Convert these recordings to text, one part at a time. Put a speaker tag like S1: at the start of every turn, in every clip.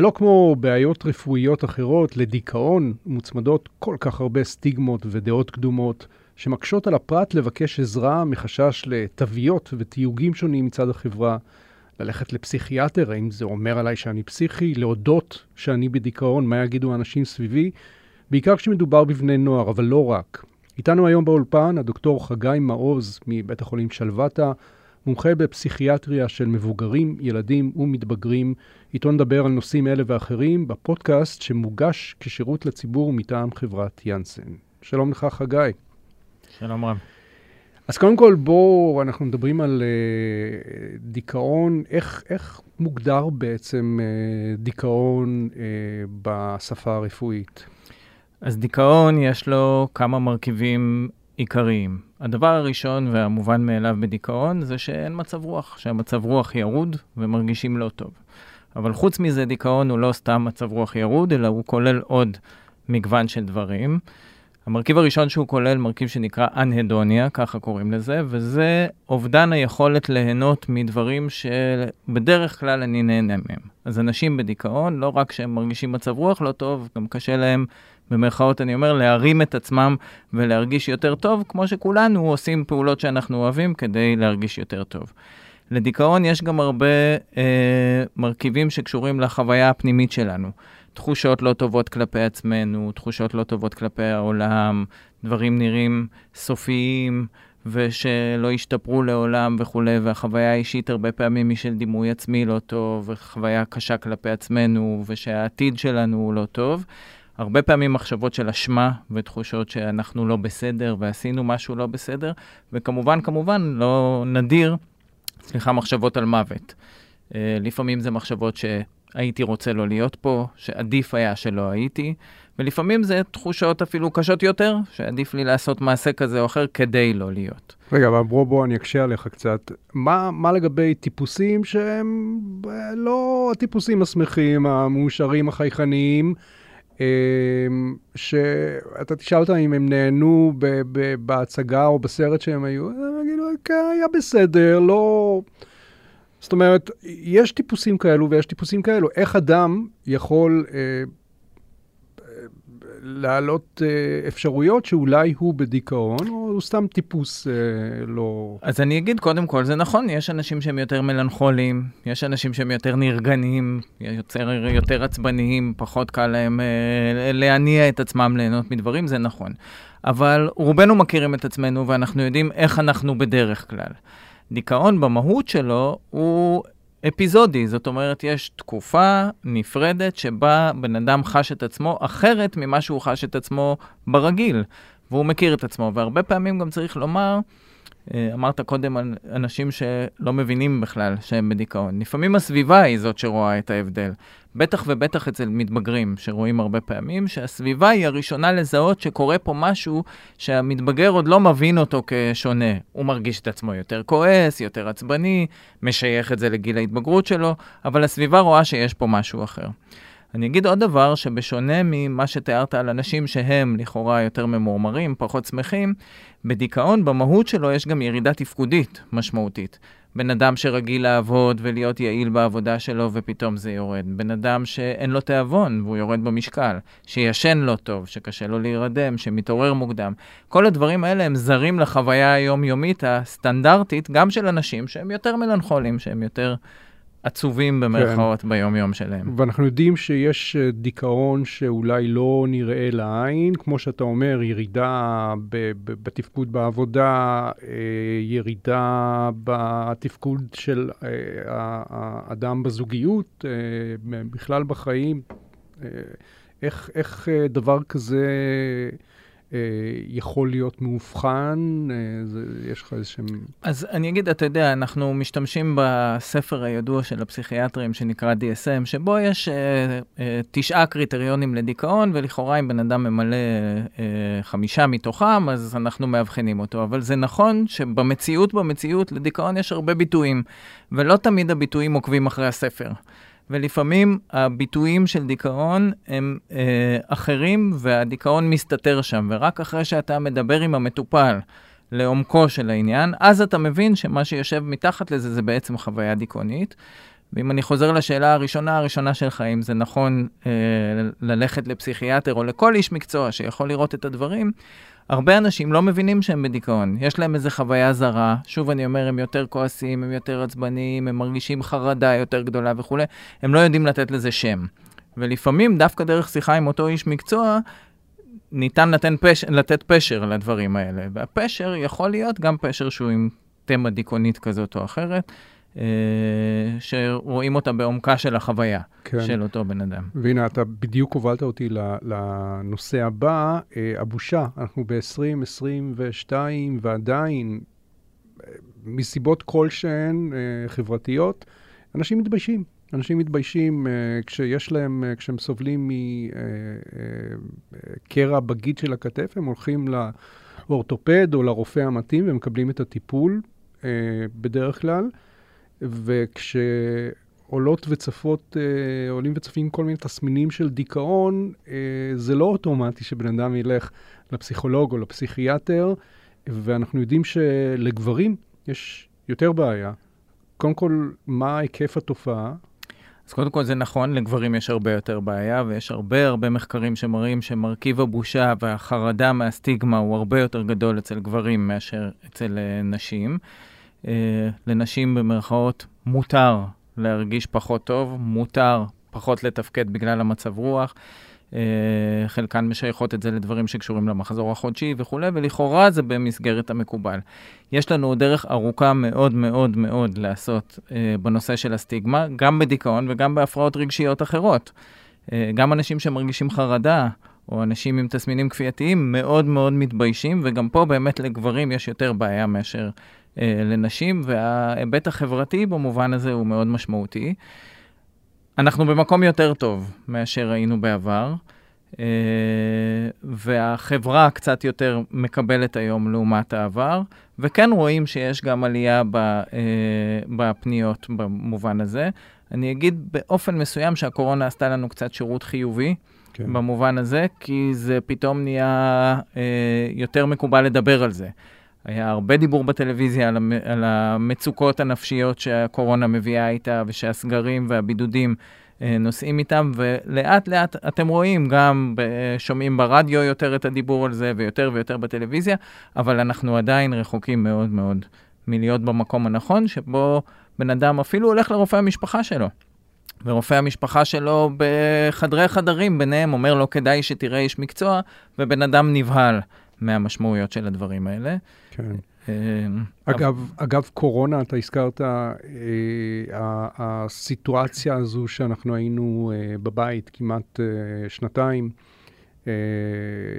S1: שלא כמו בעיות רפואיות אחרות, לדיכאון מוצמדות כל כך הרבה סטיגמות ודעות קדומות, שמקשות על הפרט לבקש עזרה מחשש לתוויות ותיוגים שונים מצד החברה, ללכת לפסיכיאטר, האם זה אומר עליי שאני פסיכי, להודות שאני בדיכאון, מה יגידו האנשים סביבי, בעיקר כשמדובר בבני נוער, אבל לא רק. איתנו היום באולפן הדוקטור חגי מעוז מבית החולים שלוותה, מומחה בפסיכיאטריה של מבוגרים, ילדים ומתבגרים. איתו נדבר על נושאים אלה ואחרים בפודקאסט שמוגש כשירות לציבור מטעם חברת יאנסן. שלום לך, חגי.
S2: שלום רב.
S1: אז קודם כל, בואו, אנחנו מדברים על uh, דיכאון. איך, איך מוגדר בעצם uh, דיכאון uh, בשפה הרפואית?
S2: אז דיכאון יש לו כמה מרכיבים עיקריים. הדבר הראשון והמובן מאליו בדיכאון זה שאין מצב רוח, שהמצב רוח ירוד ומרגישים לא טוב. אבל חוץ מזה, דיכאון הוא לא סתם מצב רוח ירוד, אלא הוא כולל עוד מגוון של דברים. המרכיב הראשון שהוא כולל מרכיב שנקרא אנהדוניה, ככה קוראים לזה, וזה אובדן היכולת ליהנות מדברים שבדרך כלל אני נהנה מהם. אז אנשים בדיכאון, לא רק שהם מרגישים מצב רוח לא טוב, גם קשה להם, במרכאות אני אומר, להרים את עצמם ולהרגיש יותר טוב, כמו שכולנו עושים פעולות שאנחנו אוהבים כדי להרגיש יותר טוב. לדיכאון יש גם הרבה אה, מרכיבים שקשורים לחוויה הפנימית שלנו. תחושות לא טובות כלפי עצמנו, תחושות לא טובות כלפי העולם, דברים נראים סופיים ושלא ישתפרו לעולם וכולי, והחוויה האישית הרבה פעמים היא של דימוי עצמי לא טוב, וחוויה קשה כלפי עצמנו, ושהעתיד שלנו הוא לא טוב. הרבה פעמים מחשבות של אשמה ותחושות שאנחנו לא בסדר ועשינו משהו לא בסדר, וכמובן, כמובן, לא נדיר, סליחה, מחשבות על מוות. Uh, לפעמים זה מחשבות שהייתי רוצה לא להיות פה, שעדיף היה שלא הייתי, ולפעמים זה תחושות אפילו קשות יותר, שעדיף לי לעשות מעשה כזה או אחר כדי לא להיות.
S1: רגע, אבל בוא, בוא, אני אקשה עליך קצת. מה, מה לגבי טיפוסים שהם אה, לא הטיפוסים השמחים, המאושרים, החייכניים? אמ, שאתה תשאל אותם אם הם נהנו בהצגה או בסרט שהם היו, הם יגידו, כן, היה בסדר, לא... זאת אומרת, יש טיפוסים כאלו ויש טיפוסים כאלו. איך אדם יכול אה, להעלות אה, אפשרויות שאולי הוא בדיכאון, או הוא סתם טיפוס אה, לא...
S2: אז אני אגיד, קודם כל, זה נכון, יש אנשים שהם יותר מלנכוליים, יש אנשים שהם יותר נרגנים, יותר, יותר עצבניים, פחות קל להם אה, להניע את עצמם ליהנות מדברים, זה נכון. אבל רובנו מכירים את עצמנו ואנחנו יודעים איך אנחנו בדרך כלל. דיכאון במהות שלו הוא אפיזודי, זאת אומרת, יש תקופה נפרדת שבה בן אדם חש את עצמו אחרת ממה שהוא חש את עצמו ברגיל, והוא מכיר את עצמו, והרבה פעמים גם צריך לומר, אה, אמרת קודם על אנשים שלא מבינים בכלל שהם בדיכאון. לפעמים הסביבה היא זאת שרואה את ההבדל. בטח ובטח אצל מתבגרים, שרואים הרבה פעמים, שהסביבה היא הראשונה לזהות שקורה פה משהו שהמתבגר עוד לא מבין אותו כשונה. הוא מרגיש את עצמו יותר כועס, יותר עצבני, משייך את זה לגיל ההתבגרות שלו, אבל הסביבה רואה שיש פה משהו אחר. אני אגיד עוד דבר, שבשונה ממה שתיארת על אנשים שהם לכאורה יותר ממורמרים, פחות שמחים, בדיכאון במהות שלו יש גם ירידה תפקודית משמעותית. בן אדם שרגיל לעבוד ולהיות יעיל בעבודה שלו ופתאום זה יורד. בן אדם שאין לו תיאבון והוא יורד במשקל, שישן לא טוב, שקשה לו להירדם, שמתעורר מוקדם. כל הדברים האלה הם זרים לחוויה היומיומית הסטנדרטית, גם של אנשים שהם יותר מלנכולים, שהם יותר עצובים במרכאות כן. ביום-יום שלהם.
S1: ואנחנו יודעים שיש אה, דיכאון שאולי לא נראה לעין, כמו שאתה אומר, ירידה ב- ב- בתפקוד בעבודה, אה, ירידה בתפקוד של אה, האדם בזוגיות, בכלל בחיים. איך, איך דבר כזה... אה, יכול להיות מאובחן? אה, יש לך איזה שהם...
S2: אז אני אגיד, אתה יודע, אנחנו משתמשים בספר הידוע של הפסיכיאטרים שנקרא DSM, שבו יש אה, תשעה קריטריונים לדיכאון, ולכאורה אם בן אדם ממלא חמישה מתוכם, אז אנחנו מאבחנים אותו. אבל זה נכון שבמציאות, במציאות, לדיכאון יש הרבה ביטויים, ולא תמיד הביטויים עוקבים אחרי הספר. ולפעמים הביטויים של דיכאון הם אה, אחרים והדיכאון מסתתר שם, ורק אחרי שאתה מדבר עם המטופל לעומקו של העניין, אז אתה מבין שמה שיושב מתחת לזה זה בעצם חוויה דיכאונית. ואם אני חוזר לשאלה הראשונה, הראשונה שלך, אם זה נכון אה, ללכת לפסיכיאטר או לכל איש מקצוע שיכול לראות את הדברים, הרבה אנשים לא מבינים שהם בדיכאון. יש להם איזו חוויה זרה, שוב אני אומר, הם יותר כועסים, הם יותר עצבניים, הם מרגישים חרדה יותר גדולה וכולי, הם לא יודעים לתת לזה שם. ולפעמים, דווקא דרך שיחה עם אותו איש מקצוע, ניתן לתת, פש... לתת פשר לדברים האלה. והפשר יכול להיות גם פשר שהוא עם תמה דיכאונית כזאת או אחרת. אה, שרואים אותה בעומקה של החוויה כן. של אותו בן אדם.
S1: והנה, אתה בדיוק הובלת אותי לנושא הבא, אה, הבושה. אנחנו ב-2022 ועדיין, אה, מסיבות כלשהן חברתיות, אנשים מתביישים. אנשים מתביישים uh, כשיש להם, uh, כשהם סובלים מקרע uh, uh, בגיד של הכתף, הם הולכים לאורתופד או לרופא המתאים ומקבלים את הטיפול uh, בדרך כלל. וכשעולות וצפות, אה, עולים וצפים כל מיני תסמינים של דיכאון, אה, זה לא אוטומטי שבן אדם ילך לפסיכולוג או לפסיכיאטר, ואנחנו יודעים שלגברים יש יותר בעיה. קודם כל, מה היקף התופעה?
S2: אז קודם כל זה נכון, לגברים יש הרבה יותר בעיה, ויש הרבה הרבה מחקרים שמראים שמרכיב הבושה והחרדה מהסטיגמה הוא הרבה יותר גדול אצל גברים מאשר אצל uh, נשים. אה, לנשים במרכאות מותר להרגיש פחות טוב, מותר פחות לתפקד בגלל המצב רוח. אה, חלקן משייכות את זה לדברים שקשורים למחזור החודשי וכולי, ולכאורה זה במסגרת המקובל. יש לנו דרך ארוכה מאוד מאוד מאוד לעשות אה, בנושא של הסטיגמה, גם בדיכאון וגם בהפרעות רגשיות אחרות. גם אנשים שמרגישים חרדה, או אנשים עם תסמינים כפייתיים, מאוד מאוד מתביישים, וגם פה באמת לגברים יש יותר בעיה מאשר לנשים, וההיבט החברתי במובן הזה הוא מאוד משמעותי. אנחנו במקום יותר טוב מאשר היינו בעבר, אה, והחברה קצת יותר מקבלת היום לעומת העבר, וכן רואים שיש גם עלייה ב, אה, בפניות במובן הזה. אני אגיד באופן מסוים שהקורונה עשתה לנו קצת שירות חיובי. כן. במובן הזה, כי זה פתאום נהיה אה, יותר מקובל לדבר על זה. היה הרבה דיבור בטלוויזיה על, המ, על המצוקות הנפשיות שהקורונה מביאה איתה, ושהסגרים והבידודים אה, נוסעים איתם, ולאט לאט אתם רואים, גם ב, שומעים ברדיו יותר את הדיבור על זה, ויותר ויותר בטלוויזיה, אבל אנחנו עדיין רחוקים מאוד מאוד מלהיות במקום הנכון, שבו בן אדם אפילו הולך לרופא המשפחה שלו. ורופא המשפחה שלו בחדרי חדרים ביניהם אומר לו, כדאי שתראה איש מקצוע, ובן אדם נבהל מהמשמעויות של הדברים האלה.
S1: כן. אה, אגב, אגב, קורונה, אתה הזכרת, אה, הסיטואציה הזו שאנחנו היינו אה, בבית כמעט אה, שנתיים, אה,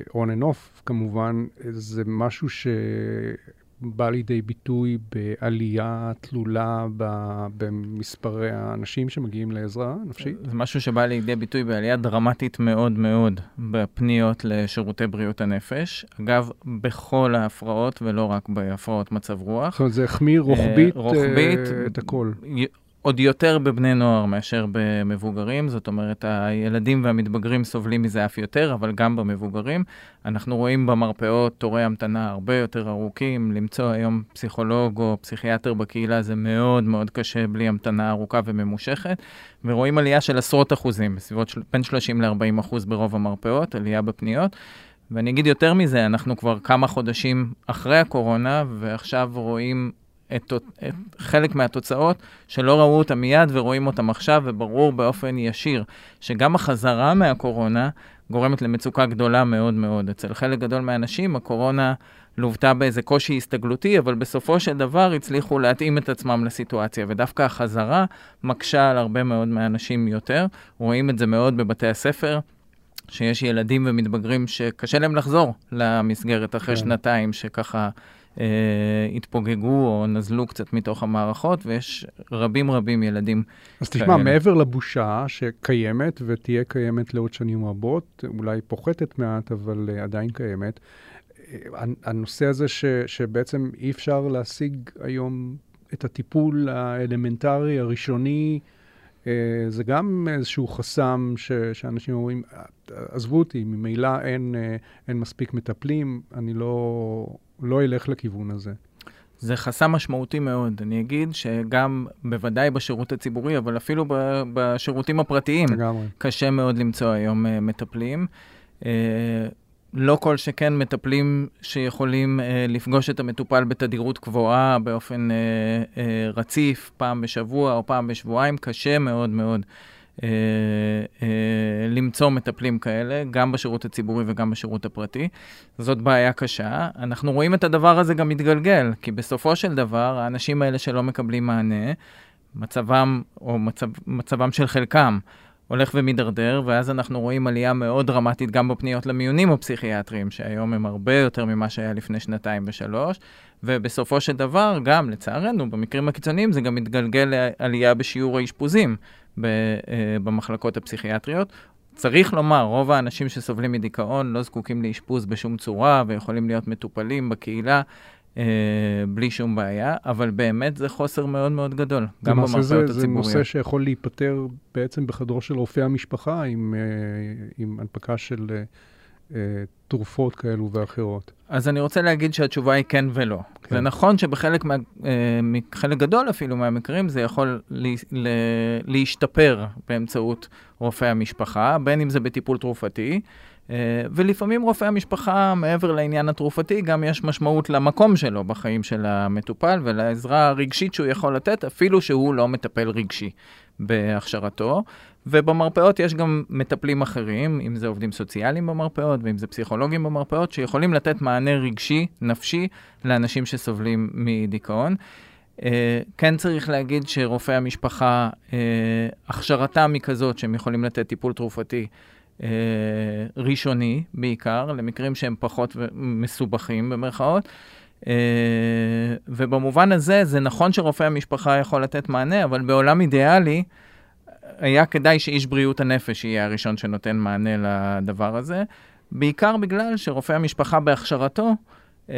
S1: on and off כמובן, זה משהו ש... בא לידי ביטוי בעלייה תלולה במספרי האנשים שמגיעים לעזרה נפשית?
S2: זה משהו שבא לידי ביטוי בעלייה דרמטית מאוד מאוד בפניות לשירותי בריאות הנפש. אגב, בכל ההפרעות ולא רק בהפרעות מצב רוח.
S1: זאת אומרת, זה החמיר רוחבית, אה, רוחבית אה, את הכל.
S2: עוד יותר בבני נוער מאשר במבוגרים, זאת אומרת, הילדים והמתבגרים סובלים מזה אף יותר, אבל גם במבוגרים. אנחנו רואים במרפאות תורי המתנה הרבה יותר ארוכים, למצוא היום פסיכולוג או פסיכיאטר בקהילה זה מאוד מאוד קשה בלי המתנה ארוכה וממושכת, ורואים עלייה של עשרות אחוזים, בסביבות של... בין 30 ל-40 אחוז ברוב המרפאות, עלייה בפניות. ואני אגיד יותר מזה, אנחנו כבר כמה חודשים אחרי הקורונה, ועכשיו רואים את, את חלק מהתוצאות שלא ראו אותם מיד ורואים אותם עכשיו, וברור באופן ישיר שגם החזרה מהקורונה גורמת למצוקה גדולה מאוד מאוד. אצל חלק גדול מהאנשים הקורונה לוותה באיזה קושי הסתגלותי, אבל בסופו של דבר הצליחו להתאים את עצמם לסיטואציה, ודווקא החזרה מקשה על הרבה מאוד מהאנשים יותר. רואים את זה מאוד בבתי הספר. שיש ילדים ומתבגרים שקשה להם לחזור למסגרת אחרי כן. שנתיים, שככה אה, התפוגגו או נזלו קצת מתוך המערכות, ויש רבים רבים ילדים
S1: אז כאלה. תשמע, מעבר לבושה שקיימת ותהיה קיימת לעוד שנים רבות, אולי פוחתת מעט, אבל uh, עדיין קיימת, uh, הנושא הזה ש, שבעצם אי אפשר להשיג היום את הטיפול האלמנטרי הראשוני, uh, זה גם איזשהו חסם ש, שאנשים אומרים, עזבו אותי, ממילא אין, אין מספיק מטפלים, אני לא... לא ילך לכיוון הזה.
S2: זה חסם משמעותי מאוד. אני אגיד שגם, בוודאי בשירות הציבורי, אבל אפילו בשירותים הפרטיים,
S1: לגמרי.
S2: קשה מאוד למצוא היום uh, מטפלים. Uh, לא כל שכן מטפלים שיכולים uh, לפגוש את המטופל בתדירות גבוהה, באופן uh, uh, רציף, פעם בשבוע או פעם בשבועיים, קשה מאוד מאוד uh, למצוא מטפלים כאלה, גם בשירות הציבורי וגם בשירות הפרטי. זאת בעיה קשה. אנחנו רואים את הדבר הזה גם מתגלגל, כי בסופו של דבר, האנשים האלה שלא מקבלים מענה, מצבם, או מצב, מצבם של חלקם, הולך ומידרדר, ואז אנחנו רואים עלייה מאוד דרמטית גם בפניות למיונים הפסיכיאטריים, שהיום הם הרבה יותר ממה שהיה לפני שנתיים ושלוש, ובסופו של דבר, גם, לצערנו, במקרים הקיצוניים זה גם מתגלגל לעלייה בשיעור האשפוזים אה, במחלקות הפסיכיאטריות. צריך לומר, רוב האנשים שסובלים מדיכאון לא זקוקים לאשפוז בשום צורה ויכולים להיות מטופלים בקהילה. אה, בלי שום בעיה, אבל באמת זה חוסר מאוד מאוד גדול, גם במרפאות הציבוריות.
S1: זה נושא שיכול להיפתר בעצם בחדרו של רופא המשפחה עם, אה, עם הנפקה של אה, אה, תרופות כאלו ואחרות.
S2: אז אני רוצה להגיד שהתשובה היא כן ולא. כן. זה נכון שבחלק מה, אה, חלק גדול אפילו מהמקרים זה יכול לי, ל, להשתפר באמצעות רופא המשפחה, בין אם זה בטיפול תרופתי. אה, ולפעמים רופא המשפחה, מעבר לעניין התרופתי, גם יש משמעות למקום שלו בחיים של המטופל ולעזרה הרגשית שהוא יכול לתת, אפילו שהוא לא מטפל רגשי בהכשרתו. ובמרפאות יש גם מטפלים אחרים, אם זה עובדים סוציאליים במרפאות ואם זה פסיכולוגים במרפאות, שיכולים לתת מענה רגשי, נפשי, לאנשים שסובלים מדיכאון. Uh, כן צריך להגיד שרופאי המשפחה, uh, הכשרתם היא כזאת שהם יכולים לתת טיפול תרופתי uh, ראשוני בעיקר, למקרים שהם פחות מסובכים במרכאות. Uh, ובמובן הזה, זה נכון שרופא המשפחה יכול לתת מענה, אבל בעולם אידיאלי, היה כדאי שאיש בריאות הנפש יהיה הראשון שנותן מענה לדבר הזה, בעיקר בגלל שרופא המשפחה בהכשרתו אה,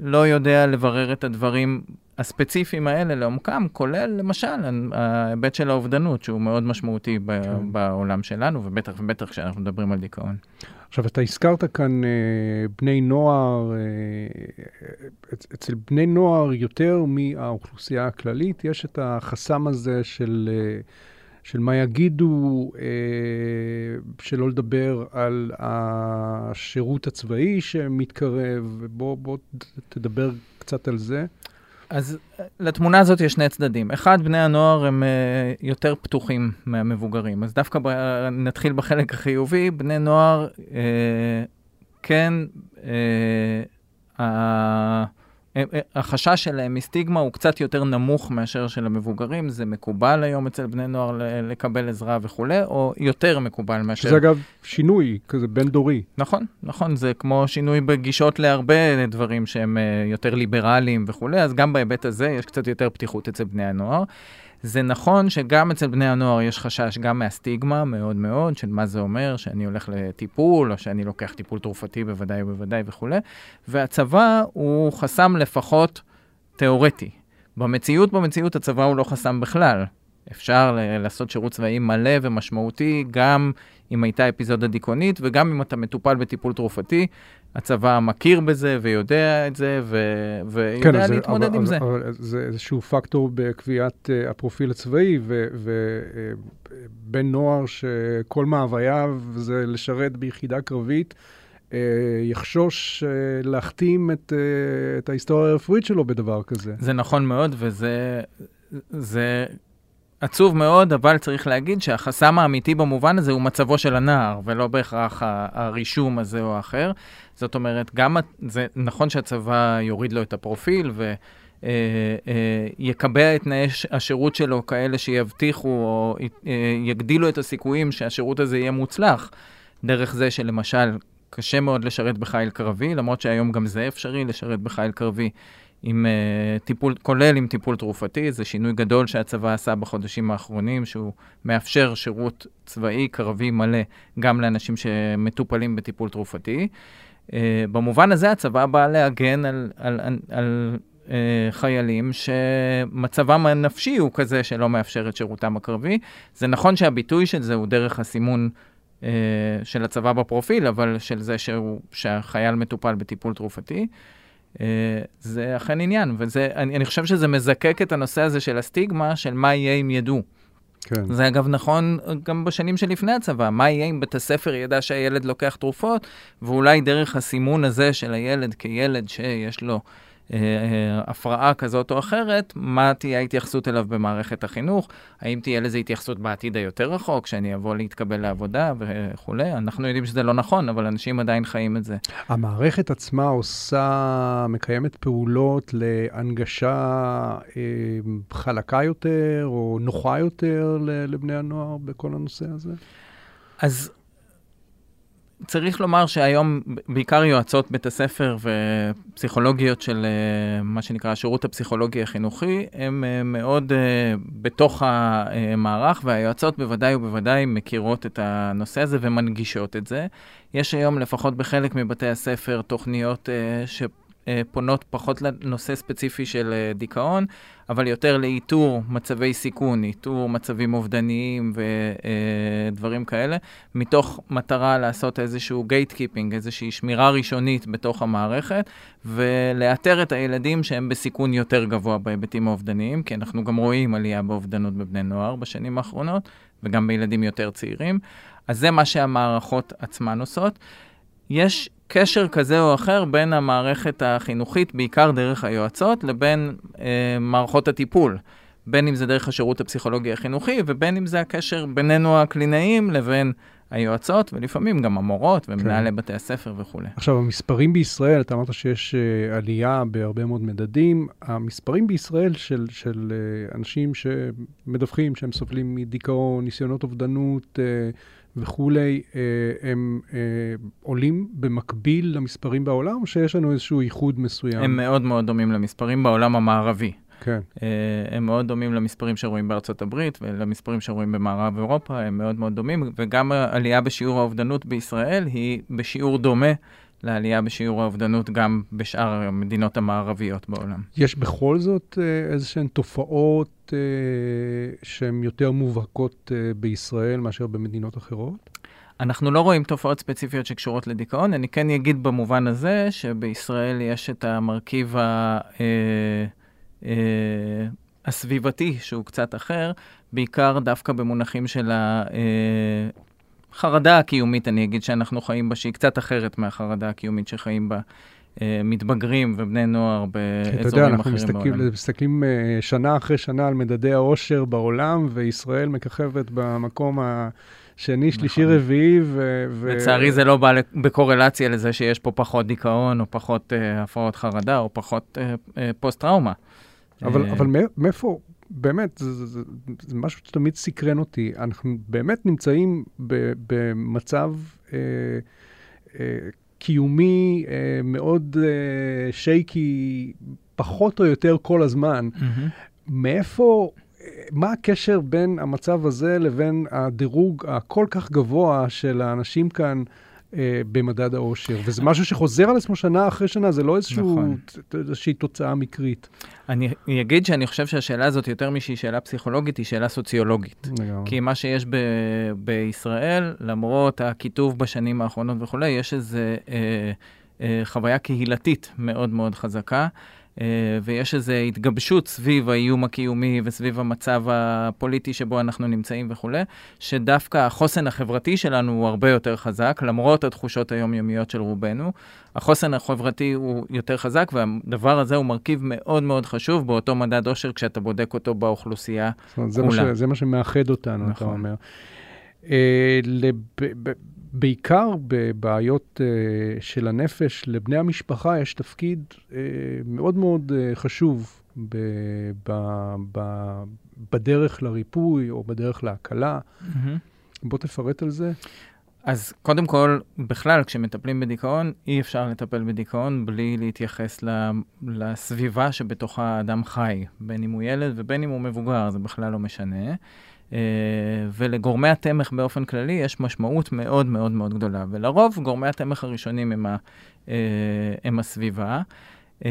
S2: לא יודע לברר את הדברים הספציפיים האלה לעומקם, כולל למשל ההיבט של האובדנות, שהוא מאוד משמעותי ב- כן. בעולם שלנו, ובטח ובטח כשאנחנו מדברים על דיכאון.
S1: עכשיו, אתה הזכרת כאן אה, בני נוער, אה, אצל בני נוער יותר מהאוכלוסייה הכללית, יש את החסם הזה של... אה, של מה יגידו, אה, שלא לדבר על השירות הצבאי שמתקרב, בוא, בוא תדבר קצת על זה.
S2: אז אה, לתמונה הזאת יש שני צדדים. אחד, בני הנוער הם אה, יותר פתוחים מהמבוגרים. אז דווקא ב, נתחיל בחלק החיובי, בני נוער אה, כן, אה, החשש שלהם מסטיגמה הוא קצת יותר נמוך מאשר של המבוגרים, זה מקובל היום אצל בני נוער לקבל עזרה וכולי, או יותר מקובל מאשר...
S1: שזה אגב שינוי כזה בין-דורי.
S2: נכון, נכון, זה כמו שינוי בגישות להרבה דברים שהם אה, יותר ליברליים וכולי, אז גם בהיבט הזה יש קצת יותר פתיחות אצל בני הנוער. זה נכון שגם אצל בני הנוער יש חשש גם מהסטיגמה מאוד מאוד, של מה זה אומר שאני הולך לטיפול, או שאני לוקח טיפול תרופתי בוודאי ובוודאי וכולי, והצבא הוא חסם לפחות תיאורטי. במציאות, במציאות הצבא הוא לא חסם בכלל. אפשר לעשות שירות צבאי מלא ומשמעותי, גם אם הייתה אפיזודה דיכאונית, וגם אם אתה מטופל בטיפול תרופתי, הצבא מכיר בזה ויודע את זה, ו- ויודע כן, להתמודד
S1: אבל,
S2: עם
S1: אבל,
S2: זה.
S1: אבל זה איזשהו פקטור בקביעת uh, הפרופיל הצבאי, ובן uh, נוער שכל מאווייו זה לשרת ביחידה קרבית, uh, יחשוש uh, להחתים את, uh, את ההיסטוריה הרפואית שלו בדבר כזה.
S2: זה נכון מאוד, וזה... זה עצוב מאוד, אבל צריך להגיד שהחסם האמיתי במובן הזה הוא מצבו של הנער, ולא בהכרח הרישום הזה או האחר. זאת אומרת, גם זה נכון שהצבא יוריד לו את הפרופיל ו... אה, אה, את תנאי השירות שלו כאלה שיבטיחו או אה, יגדילו את הסיכויים שהשירות הזה יהיה מוצלח, דרך זה שלמשל קשה מאוד לשרת בחיל קרבי, למרות שהיום גם זה אפשרי לשרת בחיל קרבי עם uh, טיפול, כולל עם טיפול תרופתי, זה שינוי גדול שהצבא עשה בחודשים האחרונים, שהוא מאפשר שירות צבאי קרבי מלא גם לאנשים שמטופלים בטיפול תרופתי. Uh, במובן הזה הצבא בא להגן על, על, על, על uh, חיילים שמצבם הנפשי הוא כזה שלא מאפשר את שירותם הקרבי. זה נכון שהביטוי של זה הוא דרך הסימון uh, של הצבא בפרופיל, אבל של זה שהוא, שהחייל מטופל בטיפול תרופתי. זה אכן עניין, ואני חושב שזה מזקק את הנושא הזה של הסטיגמה, של מה יהיה אם ידעו. כן. זה אגב נכון גם בשנים שלפני הצבא, מה יהיה אם בית הספר ידע שהילד לוקח תרופות, ואולי דרך הסימון הזה של הילד כילד שיש לו אה, אה, הפרעה כזאת או אחרת, מה תהיה ההתייחסות אליו במערכת החינוך? האם תהיה לזה התייחסות בעתיד היותר רחוק, שאני אבוא להתקבל לעבודה וכולי? אנחנו יודעים שזה לא נכון, אבל אנשים עדיין חיים את זה.
S1: המערכת עצמה עושה, מקיימת פעולות להנגשה אה, חלקה יותר או נוחה יותר לבני הנוער בכל הנושא הזה?
S2: אז צריך לומר שהיום בעיקר יועצות בית הספר ופסיכולוגיות של אה, מה שנקרא השירות הפסיכולוגי החינוכי, הן אה, מאוד אה, בתוך המערך, והיועצות בוודאי ובוודאי מכירות את הנושא הזה ומנגישות את זה. יש היום לפחות בחלק מבתי הספר תוכניות ש... אה, פונות פחות לנושא ספציפי של אה, דיכאון, אבל יותר לאיתור מצבי סיכון, איתור מצבים אובדניים ודברים אה, כאלה, מתוך מטרה לעשות איזשהו gatekeeping, איזושהי שמירה ראשונית בתוך המערכת, ולאתר את הילדים שהם בסיכון יותר גבוה בהיבטים האובדניים, כי אנחנו גם רואים עלייה באובדנות בבני נוער בשנים האחרונות, וגם בילדים יותר צעירים. אז זה מה שהמערכות עצמן עושות. יש קשר כזה או אחר בין המערכת החינוכית, בעיקר דרך היועצות, לבין אה, מערכות הטיפול. בין אם זה דרך השירות הפסיכולוגי החינוכי, ובין אם זה הקשר בינינו הקלינאים לבין היועצות, ולפעמים גם המורות ומנהלי כן. בתי הספר וכולי.
S1: עכשיו, המספרים בישראל, אתה אמרת שיש uh, עלייה בהרבה מאוד מדדים. המספרים בישראל של, של uh, אנשים שמדווחים שהם סובלים מדיכאון, ניסיונות אובדנות, uh, וכולי, אה, הם אה, עולים במקביל למספרים בעולם, שיש לנו איזשהו ייחוד מסוים?
S2: הם מאוד מאוד דומים למספרים בעולם המערבי.
S1: כן.
S2: אה, הם מאוד דומים למספרים שרואים בארצות הברית ולמספרים שרואים במערב אירופה, הם מאוד מאוד דומים, וגם העלייה בשיעור האובדנות בישראל היא בשיעור דומה לעלייה בשיעור האובדנות גם בשאר המדינות המערביות בעולם.
S1: יש בכל זאת איזשהן תופעות אה, שהן יותר מובהקות אה, בישראל מאשר במדינות אחרות?
S2: אנחנו לא רואים תופעות ספציפיות שקשורות לדיכאון. אני כן אגיד במובן הזה שבישראל יש את המרכיב ה... אה, אה, הסביבתי, שהוא קצת אחר, בעיקר דווקא במונחים של החרדה הקיומית, אני אגיד שאנחנו חיים בה, שהיא קצת אחרת מהחרדה הקיומית שחיים בה אה, מתבגרים ובני נוער באזורים אחרים בעולם. אתה יודע, אנחנו
S1: מסתכלים, מסתכלים אה, שנה אחרי שנה על מדדי העושר בעולם, וישראל מככבת במקום ה... שני, שלישי, נכון. רביעי, ו...
S2: לצערי זה לא בא בקורלציה לזה שיש פה פחות דיכאון, או פחות uh, הפרעות חרדה, או פחות uh, uh, פוסט-טראומה.
S1: אבל, אבל מאיפה, באמת, זה, זה, זה, זה משהו שתמיד סקרן אותי. אנחנו באמת נמצאים ב, במצב uh, uh, קיומי אה, מאוד אה, שייקי, פחות או יותר כל הזמן. Mm-hmm. מאיפה, אה, מה הקשר בין המצב הזה לבין הדירוג הכל כך גבוה של האנשים כאן אה, במדד האושר? וזה משהו שחוזר על עצמו שנה אחרי שנה, זה לא איזשהו, נכון. איזושהי תוצאה מקרית.
S2: אני אגיד שאני חושב שהשאלה הזאת, יותר משהיא שאלה פסיכולוגית, היא שאלה סוציולוגית. לגמרי. כי מה שיש ב- בישראל, למרות הכיתוב בשנים האחרונות וכולי, יש איזו אה, אה, חוויה קהילתית מאוד מאוד חזקה. אה, ויש איזו התגבשות סביב האיום הקיומי וסביב המצב הפוליטי שבו אנחנו נמצאים וכולי, שדווקא החוסן החברתי שלנו הוא הרבה יותר חזק, למרות התחושות היומיומיות של רובנו. החוסן החברתי הוא יותר חזק, והדבר הזה הוא מרכיב מאוד מאוד חשוב באותו מדד אושר כשאתה בודק אותו באוכלוסייה כולה.
S1: זה, מה ש, זה מה שמאחד אותנו, נכון. אתה אומר. Uh, לב, בעיקר בבעיות uh, של הנפש, לבני המשפחה יש תפקיד uh, מאוד מאוד חשוב ב, ב, ב, בדרך לריפוי או בדרך להקלה. Mm-hmm. בוא תפרט על זה.
S2: אז קודם כל, בכלל, כשמטפלים בדיכאון, אי אפשר לטפל בדיכאון בלי להתייחס לסביבה שבתוכה האדם חי, בין אם הוא ילד ובין אם הוא מבוגר, זה בכלל לא משנה. אה, ולגורמי התמך באופן כללי יש משמעות מאוד מאוד מאוד גדולה, ולרוב גורמי התמך הראשונים הם, ה, אה, הם הסביבה. אה,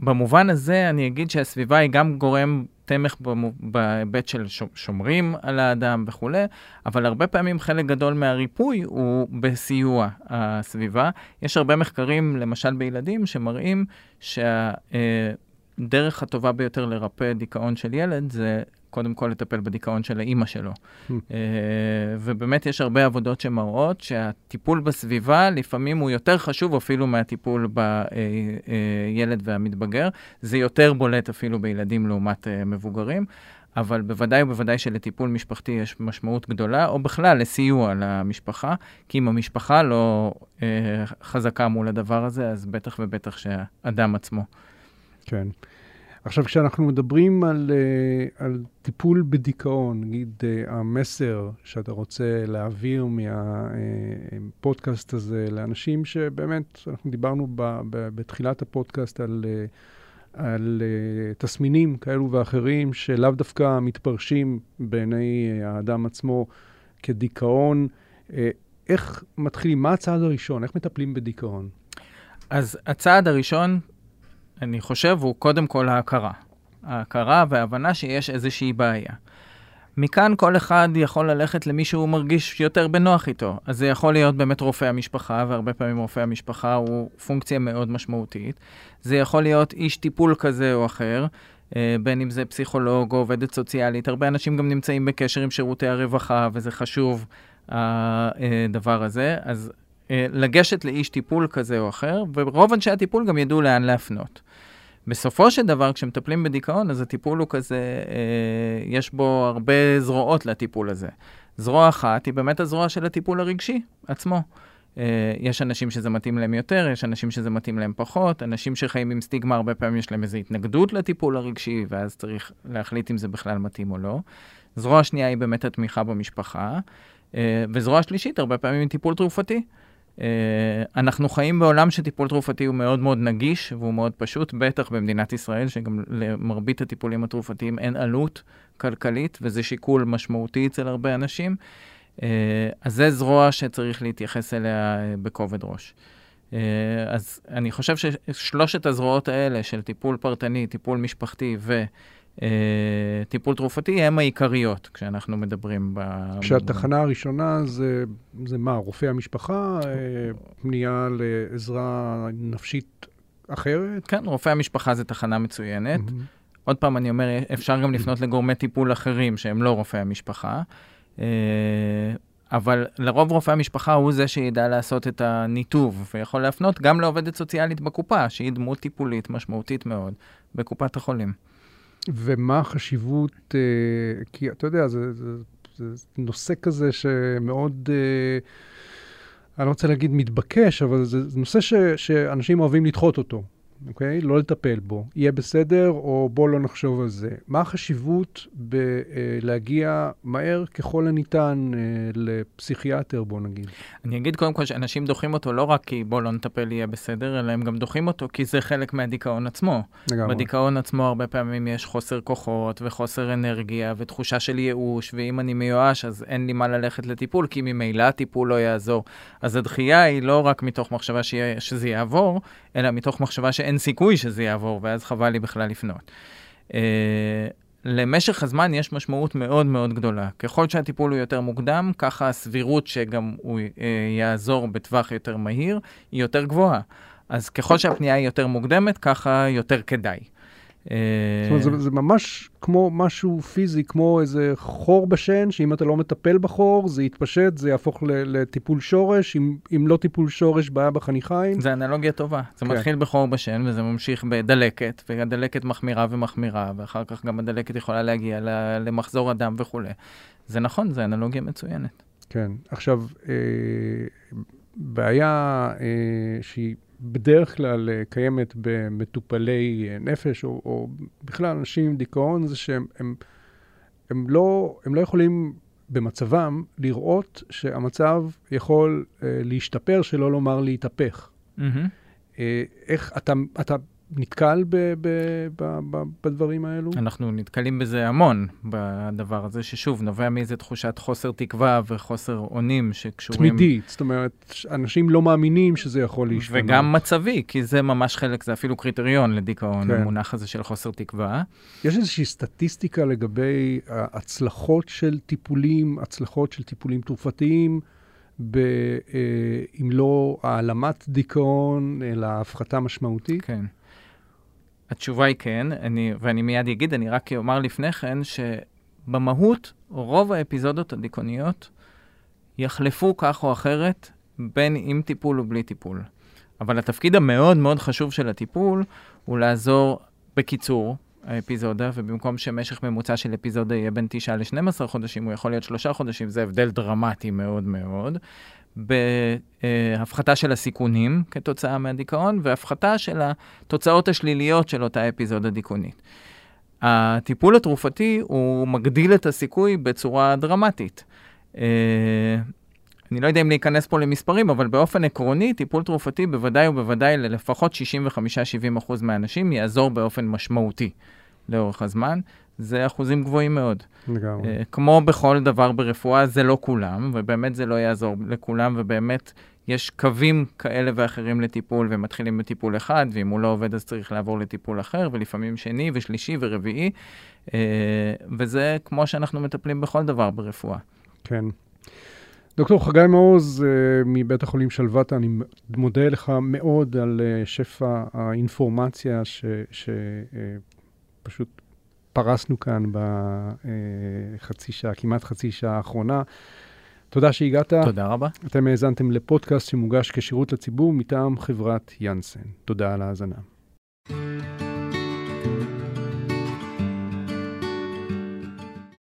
S2: במובן הזה אני אגיד שהסביבה היא גם גורם תמך בהיבט של שומרים על האדם וכולי, אבל הרבה פעמים חלק גדול מהריפוי הוא בסיוע הסביבה. יש הרבה מחקרים, למשל בילדים, שמראים שהדרך הטובה ביותר לרפא דיכאון של ילד זה קודם כל לטפל בדיכאון של האימא שלו. Hmm. אה, ובאמת יש הרבה עבודות שמראות שהטיפול בסביבה לפעמים הוא יותר חשוב אפילו מהטיפול בילד והמתבגר. זה יותר בולט אפילו בילדים לעומת אה, מבוגרים. אבל בוודאי ובוודאי שלטיפול משפחתי יש משמעות גדולה, או בכלל לסיוע למשפחה, כי אם המשפחה לא אה, חזקה מול הדבר הזה, אז בטח ובטח שהאדם עצמו.
S1: כן. עכשיו, כשאנחנו מדברים על, uh, על טיפול בדיכאון, נגיד uh, המסר שאתה רוצה להעביר מהפודקאסט uh, הזה לאנשים שבאמת, אנחנו דיברנו ב, ב, בתחילת הפודקאסט על, על תסמינים כאלו ואחרים שלאו דווקא מתפרשים בעיני האדם עצמו כדיכאון. איך מתחילים, מה הצעד הראשון? איך מטפלים בדיכאון?
S2: אז הצעד הראשון אני חושב, הוא קודם כל ההכרה. ההכרה וההבנה שיש איזושהי בעיה. מכאן כל אחד יכול ללכת למי שהוא מרגיש יותר בנוח איתו. אז זה יכול להיות באמת רופא המשפחה, והרבה פעמים רופא המשפחה הוא פונקציה מאוד משמעותית. זה יכול להיות איש טיפול כזה או אחר, אה, בין אם זה פסיכולוג או עובדת סוציאלית. הרבה אנשים גם נמצאים בקשר עם שירותי הרווחה, וזה חשוב, הדבר הזה. אז אה, לגשת לאיש טיפול כזה או אחר, ורוב אנשי הטיפול גם ידעו לאן להפנות. בסופו של דבר, כשמטפלים בדיכאון, אז הטיפול הוא כזה, אה, יש בו הרבה זרועות לטיפול הזה. זרוע אחת היא באמת הזרוע של הטיפול הרגשי עצמו. אה, יש אנשים שזה מתאים להם יותר, יש אנשים שזה מתאים להם פחות, אנשים שחיים עם סטיגמה, הרבה פעמים יש להם איזו התנגדות לטיפול הרגשי, ואז צריך להחליט אם זה בכלל מתאים או לא. זרוע שנייה היא באמת התמיכה במשפחה, אה, וזרוע שלישית, הרבה פעמים היא טיפול תרופתי. Uh, אנחנו חיים בעולם שטיפול תרופתי הוא מאוד מאוד נגיש והוא מאוד פשוט, בטח במדינת ישראל, שגם למרבית הטיפולים התרופתיים אין עלות כלכלית, וזה שיקול משמעותי אצל הרבה אנשים. Uh, אז זה זרוע שצריך להתייחס אליה uh, בכובד ראש. Uh, אז אני חושב ששלושת הזרועות האלה של טיפול פרטני, טיפול משפחתי ו... אה, טיפול תרופתי הם העיקריות כשאנחנו מדברים ב...
S1: כשהתחנה הראשונה זה, זה מה, רופא המשפחה, אה, פנייה לעזרה נפשית אחרת?
S2: כן, רופא המשפחה זה תחנה מצוינת. Mm-hmm. עוד פעם, אני אומר, אפשר גם לפנות לגורמי טיפול אחרים שהם לא רופאי המשפחה. אה, אבל לרוב רופא המשפחה הוא זה שידע לעשות את הניתוב, ויכול להפנות גם לעובדת סוציאלית בקופה, שהיא דמות טיפולית משמעותית מאוד בקופת החולים.
S1: ומה החשיבות, אה, כי אתה יודע, זה, זה, זה נושא כזה שמאוד, אה, אני לא רוצה להגיד מתבקש, אבל זה, זה נושא ש, שאנשים אוהבים לדחות אותו. אוקיי? לא לטפל בו. יהיה בסדר, או בוא לא נחשוב על זה. מה החשיבות בלהגיע אה, מהר ככל הניתן אה, לפסיכיאטר, בוא נגיד?
S2: אני אגיד קודם כל שאנשים דוחים אותו לא רק כי בוא לא נטפל יהיה בסדר, אלא הם גם דוחים אותו כי זה חלק מהדיכאון עצמו. לגמרי. בדיכאון עצמו הרבה פעמים יש חוסר כוחות וחוסר אנרגיה ותחושה של ייאוש, ואם אני מיואש אז אין לי מה ללכת לטיפול, כי ממילא הטיפול לא יעזור. אז הדחייה היא לא רק מתוך מחשבה שזה יעבור, אלא מתוך מחשבה שאין סיכוי שזה יעבור, ואז חבל לי בכלל לפנות. Uh, למשך הזמן יש משמעות מאוד מאוד גדולה. ככל שהטיפול הוא יותר מוקדם, ככה הסבירות שגם הוא uh, יעזור בטווח יותר מהיר, היא יותר גבוהה. אז ככל שהפנייה היא יותר מוקדמת, ככה יותר כדאי.
S1: זאת אומרת, זה, זה ממש כמו משהו פיזי, כמו איזה חור בשן, שאם אתה לא מטפל בחור, זה יתפשט, זה יהפוך לטיפול שורש, אם, אם לא טיפול שורש, בעיה בחניכיים.
S2: זה אנלוגיה טובה. זה כן. מתחיל בחור בשן, וזה ממשיך בדלקת, והדלקת מחמירה ומחמירה, ואחר כך גם הדלקת יכולה להגיע למחזור הדם וכולי. זה נכון, זה אנלוגיה מצוינת.
S1: כן. עכשיו, אה, בעיה אה, שהיא... בדרך כלל אה, קיימת במטופלי אה, נפש, או, או בכלל אנשים עם דיכאון, זה שהם הם, הם לא, הם לא יכולים במצבם לראות שהמצב יכול אה, להשתפר, שלא לומר להתהפך. Mm-hmm. אה, איך אתה, אתה נתקל ב, ב, ב, ב, בדברים האלו?
S2: אנחנו נתקלים בזה המון, בדבר הזה, ששוב, נובע מאיזו תחושת חוסר תקווה וחוסר אונים שקשורים...
S1: תמידית, זאת אומרת, אנשים לא מאמינים שזה יכול להשתנות.
S2: וגם מצבי, כי זה ממש חלק, זה אפילו קריטריון לדיכאון, כן. המונח הזה של חוסר תקווה.
S1: יש איזושהי סטטיסטיקה לגבי הצלחות של טיפולים, הצלחות של טיפולים תרופתיים, ב, אה, אם לא העלמת דיכאון, אלא הפחתה משמעותית?
S2: כן. התשובה היא כן, אני, ואני מיד אגיד, אני רק אומר לפני כן, שבמהות, רוב האפיזודות הדיכאוניות יחלפו כך או אחרת, בין עם טיפול ובלי טיפול. אבל התפקיד המאוד מאוד חשוב של הטיפול הוא לעזור בקיצור האפיזודה, ובמקום שמשך ממוצע של אפיזודה יהיה בין 9 ל-12 חודשים, הוא יכול להיות 3 חודשים, זה הבדל דרמטי מאוד מאוד. בהפחתה של הסיכונים כתוצאה מהדיכאון, והפחתה של התוצאות השליליות של אותה אפיזודה דיכאונית. הטיפול התרופתי הוא מגדיל את הסיכוי בצורה דרמטית. אה, אני לא יודע אם להיכנס פה למספרים, אבל באופן עקרוני, טיפול תרופתי בוודאי ובוודאי ללפחות 65-70% מהאנשים יעזור באופן משמעותי לאורך הזמן. זה אחוזים גבוהים מאוד.
S1: לגמרי. Uh,
S2: כמו בכל דבר ברפואה, זה לא כולם, ובאמת זה לא יעזור לכולם, ובאמת יש קווים כאלה ואחרים לטיפול, ומתחילים בטיפול אחד, ואם הוא לא עובד אז צריך לעבור לטיפול אחר, ולפעמים שני ושלישי ורביעי, uh, וזה כמו שאנחנו מטפלים בכל דבר ברפואה.
S1: כן. דוקטור חגי מעוז uh, מבית החולים שלוותה, אני מודה לך מאוד על שפע האינפורמציה שפשוט uh, פרסנו כאן בחצי שעה, כמעט חצי שעה האחרונה. תודה שהגעת.
S2: תודה רבה.
S1: אתם האזנתם לפודקאסט שמוגש כשירות לציבור מטעם חברת יאנסן. תודה על ההאזנה.